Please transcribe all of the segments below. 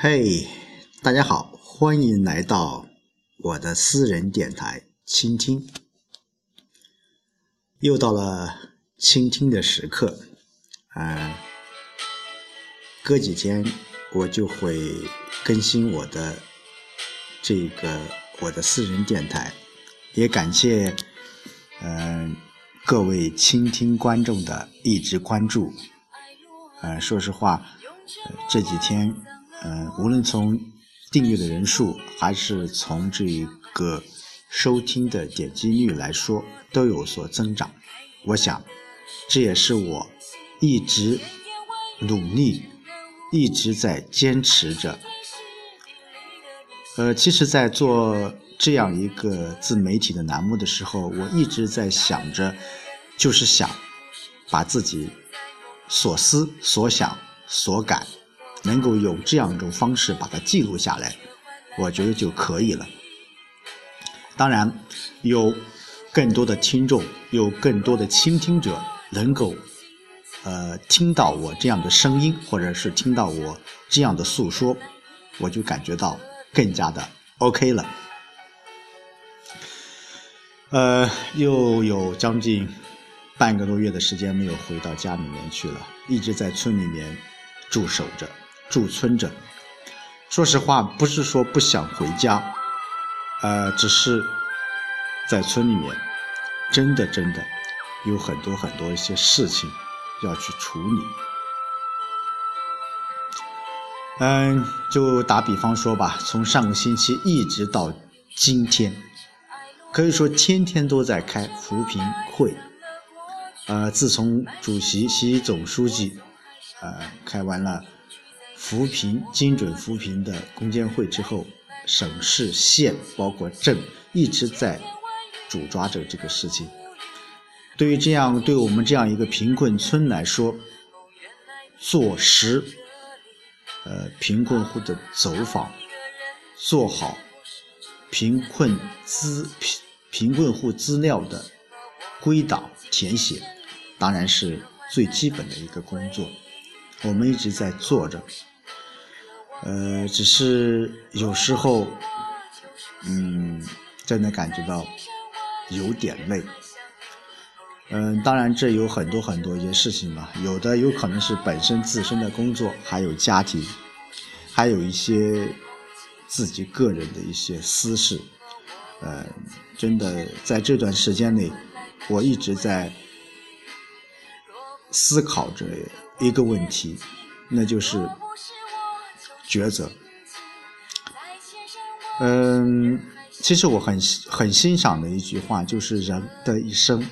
嘿，大家好，欢迎来到我的私人电台倾听。又到了倾听的时刻，啊，隔几天我就会更新我的这个我的私人电台，也感谢嗯各位倾听观众的一直关注。呃，说实话，这几天。嗯，无论从订阅的人数，还是从这个收听的点击率来说，都有所增长。我想，这也是我一直努力、一直在坚持着。呃，其实，在做这样一个自媒体的栏目的时候，我一直在想着，就是想把自己所思所想所感。能够有这样一种方式把它记录下来，我觉得就可以了。当然，有更多的听众，有更多的倾听者能够呃听到我这样的声音，或者是听到我这样的诉说，我就感觉到更加的 OK 了。呃，又有将近半个多月的时间没有回到家里面去了，一直在村里面驻守着。驻村着，说实话，不是说不想回家，呃，只是在村里面，真的真的有很多很多一些事情要去处理。嗯，就打比方说吧，从上个星期一直到今天，可以说天天都在开扶贫会。呃，自从主席、习总书记，呃，开完了。扶贫精准扶贫的攻坚会之后，省市县包括镇一直在主抓着这个事情。对于这样对我们这样一个贫困村来说，做实呃贫困户的走访，做好贫困资贫贫困户资料的归档填写，当然是最基本的一个工作。我们一直在做着。呃，只是有时候，嗯，真的感觉到有点累。嗯，当然这有很多很多一些事情吧，有的有可能是本身自身的工作，还有家庭，还有一些自己个人的一些私事。呃，真的在这段时间内，我一直在思考着一个问题，那就是。抉择，嗯，其实我很很欣赏的一句话，就是人的一生，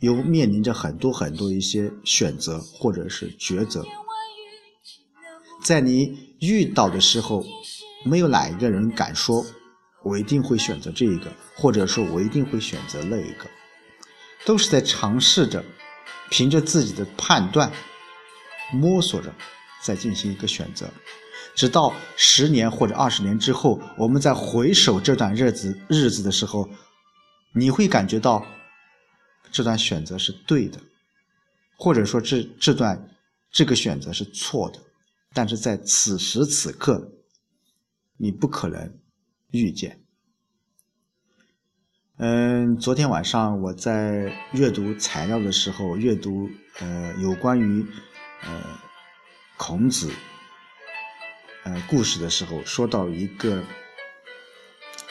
有面临着很多很多一些选择或者是抉择，在你遇到的时候，没有哪一个人敢说，我一定会选择这一个，或者说我一定会选择那一个，都是在尝试着，凭着自己的判断，摸索着，再进行一个选择。直到十年或者二十年之后，我们在回首这段日子日子的时候，你会感觉到这段选择是对的，或者说这这段这个选择是错的。但是在此时此刻，你不可能预见。嗯，昨天晚上我在阅读材料的时候，阅读呃有关于呃孔子。呃，故事的时候说到一个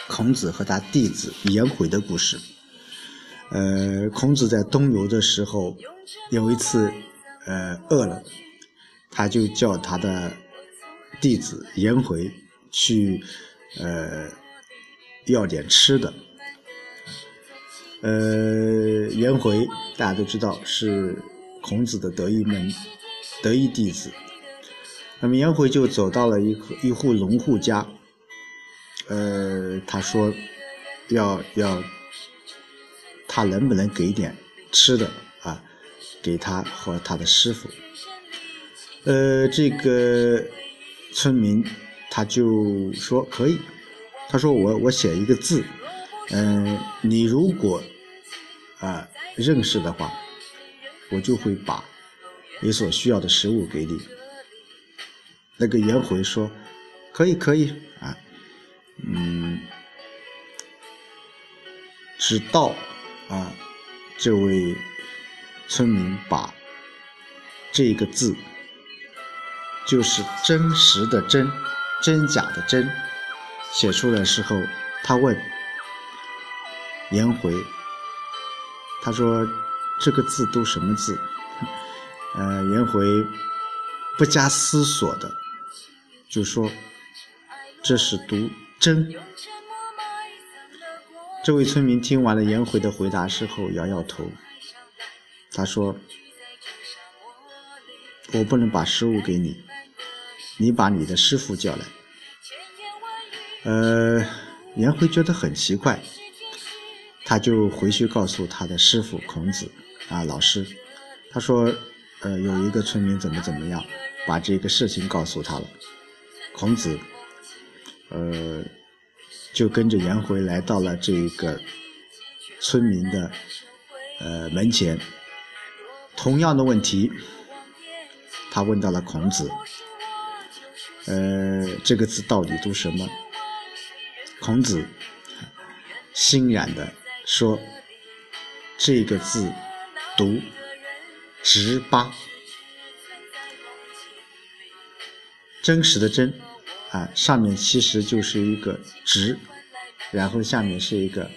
孔子和他弟子颜回的故事。呃，孔子在东游的时候，有一次呃饿了，他就叫他的弟子颜回去呃要点吃的。呃，颜回大家都知道是孔子的得意门得意弟子。那么颜回就走到了一一户农户家，呃，他说要要他能不能给点吃的啊，给他和他的师傅。呃，这个村民他就说可以，他说我我写一个字，嗯，你如果啊认识的话，我就会把你所需要的食物给你。那个颜回说：“可以可以啊，嗯，直到啊，这位村民把这个字，就是真实的真，真假的真，写出来时候，他问颜回，他说这个字读什么字？呃，颜回不加思索的就说。这是读真。这位村民听完了颜回的回答之后，摇摇头。他说：“我不能把食物给你，你把你的师傅叫来。”呃，颜回觉得很奇怪，他就回去告诉他的师傅孔子啊，老师，他说：“呃，有一个村民怎么怎么样，把这个事情告诉他了。”孔子。呃，就跟着颜回来到了这个村民的呃门前。同样的问题，他问到了孔子。呃，这个字到底读什么？孔子欣然的说：“这个字读直八，真实的真。”啊，上面其实就是一个直，然后下面是一个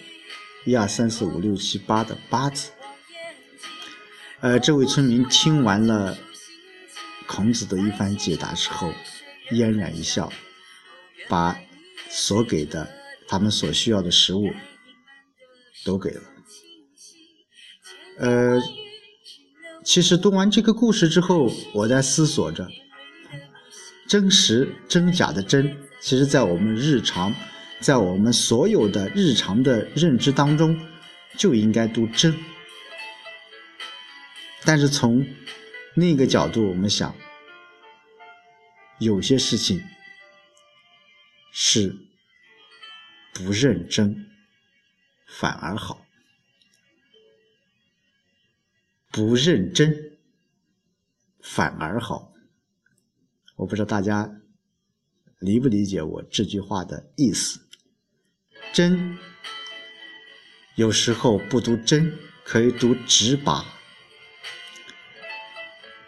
一二三四五六七八的八字。呃，这位村民听完了孔子的一番解答之后，嫣然一笑，把所给的他们所需要的食物都给了。呃，其实读完这个故事之后，我在思索着。真实真假的真，其实在我们日常，在我们所有的日常的认知当中，就应该读真。但是从另一个角度，我们想，有些事情是不认真反而好，不认真反而好。我不知道大家理不理解我这句话的意思。真有时候不读真，可以读直把。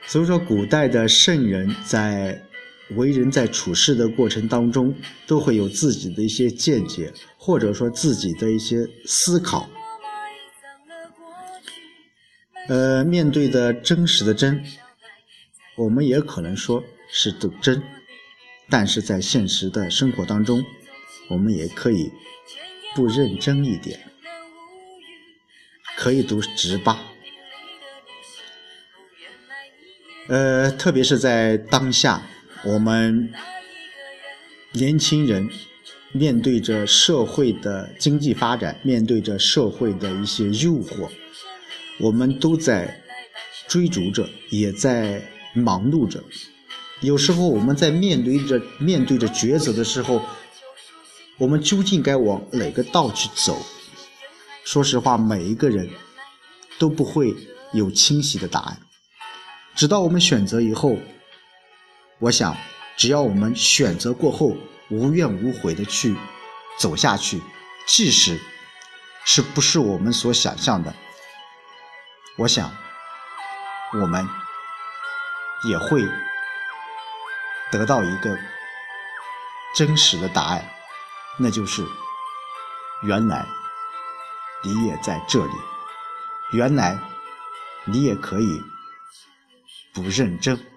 所以说，古代的圣人在为人在处事的过程当中，都会有自己的一些见解，或者说自己的一些思考。呃，面对的真实的真，我们也可能说。是读真，但是在现实的生活当中，我们也可以不认真一点，可以读直八。呃，特别是在当下，我们年轻人面对着社会的经济发展，面对着社会的一些诱惑，我们都在追逐着，也在忙碌着。有时候我们在面对着面对着抉择的时候，我们究竟该往哪个道去走？说实话，每一个人都不会有清晰的答案。直到我们选择以后，我想，只要我们选择过后无怨无悔的去走下去，即使是不是我们所想象的，我想，我们也会。得到一个真实的答案，那就是原来你也在这里，原来你也可以不认真。